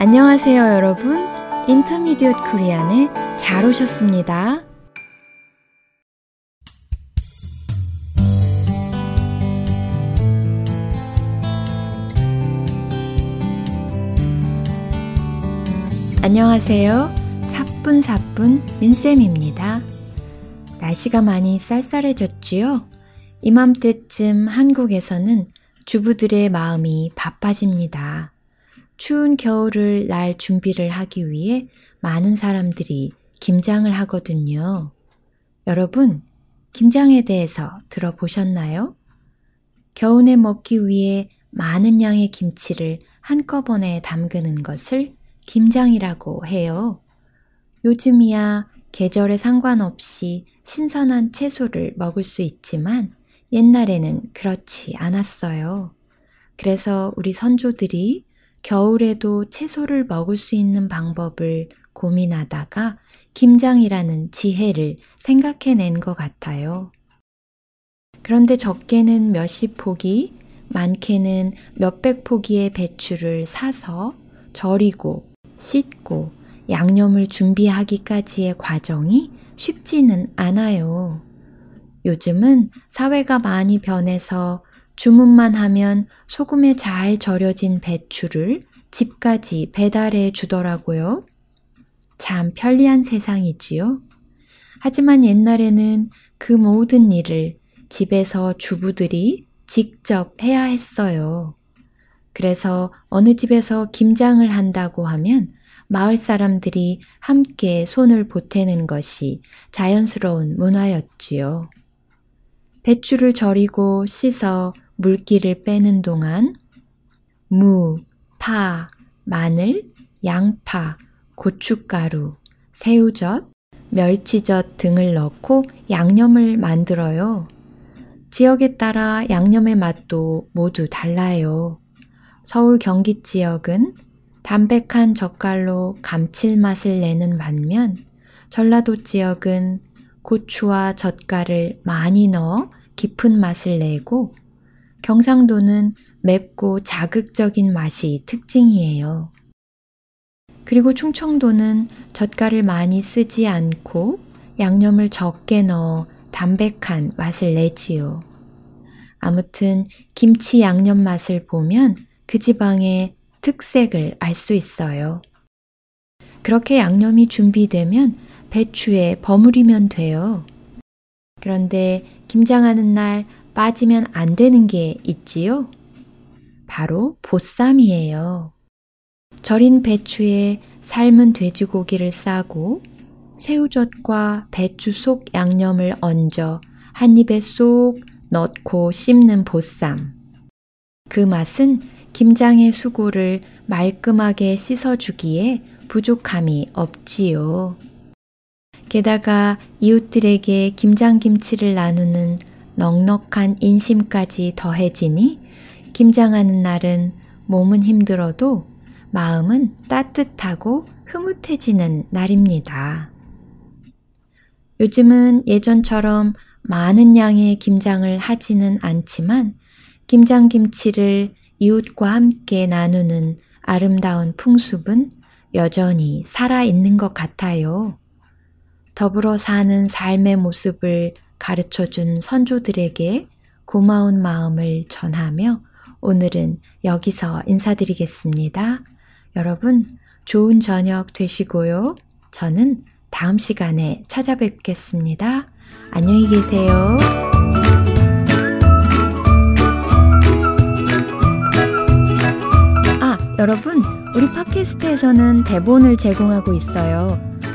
안녕하세요, 여러분. 인터미디엇 코리안에 잘 오셨습니다. 안녕하세요. 사뿐사뿐 민쌤입니다. 날씨가 많이 쌀쌀해졌지요? 이맘때쯤 한국에서는 주부들의 마음이 바빠집니다. 추운 겨울을 날 준비를 하기 위해 많은 사람들이 김장을 하거든요. 여러분, 김장에 대해서 들어보셨나요? 겨우내 먹기 위해 많은 양의 김치를 한꺼번에 담그는 것을 김장이라고 해요. 요즘이야 계절에 상관없이 신선한 채소를 먹을 수 있지만 옛날에는 그렇지 않았어요. 그래서 우리 선조들이 겨울에도 채소를 먹을 수 있는 방법을 고민하다가 김장이라는 지혜를 생각해낸 것 같아요. 그런데 적게는 몇십 포기, 많게는 몇백 포기의 배추를 사서 절이고 씻고 양념을 준비하기까지의 과정이 쉽지는 않아요. 요즘은 사회가 많이 변해서 주문만 하면 소금에 잘 절여진 배추를 집까지 배달해 주더라고요. 참 편리한 세상이지요. 하지만 옛날에는 그 모든 일을 집에서 주부들이 직접 해야 했어요. 그래서 어느 집에서 김장을 한다고 하면 마을 사람들이 함께 손을 보태는 것이 자연스러운 문화였지요. 배추를 절이고 씻어 물기를 빼는 동안 무, 파, 마늘, 양파, 고춧가루, 새우젓, 멸치젓 등을 넣고 양념을 만들어요. 지역에 따라 양념의 맛도 모두 달라요. 서울 경기 지역은 담백한 젓갈로 감칠맛을 내는 반면 전라도 지역은 고추와 젓갈을 많이 넣어 깊은 맛을 내고 경상도는 맵고 자극적인 맛이 특징이에요. 그리고 충청도는 젓갈을 많이 쓰지 않고 양념을 적게 넣어 담백한 맛을 내지요. 아무튼 김치 양념 맛을 보면 그 지방의 특색을 알 수 있어요. 그렇게 양념이 준비되면 배추에 버무리면 돼요. 그런데 김장하는 날 빠지면 안 되는 게 있지요? 바로 보쌈이에요. 절인 배추에 삶은 돼지고기를 싸고 새우젓과 배추 속 양념을 얹어 한 입에 쏙 넣고 씹는 보쌈. 그 맛은 김장의 수고를 말끔하게 씻어주기에 부족함이 없지요. 게다가 이웃들에게 김장김치를 나누는 넉넉한 인심까지 더해지니 김장하는 날은 몸은 힘들어도 마음은 따뜻하고 흐뭇해지는 날입니다. 요즘은 예전처럼 많은 양의 김장을 하지는 않지만 김장김치를 이웃과 함께 나누는 아름다운 풍습은 여전히 살아있는 것 같아요. 더불어 사는 삶의 모습을 가르쳐 준 선조들에게 고마운 마음을 전하며 오늘은 여기서 인사드리겠습니다. 여러분, 좋은 저녁 되시고요. 저는 다음 시간에 찾아뵙겠습니다. 안녕히 계세요. 아, 여러분, 우리 팟캐스트에서는 대본을 제공하고 있어요.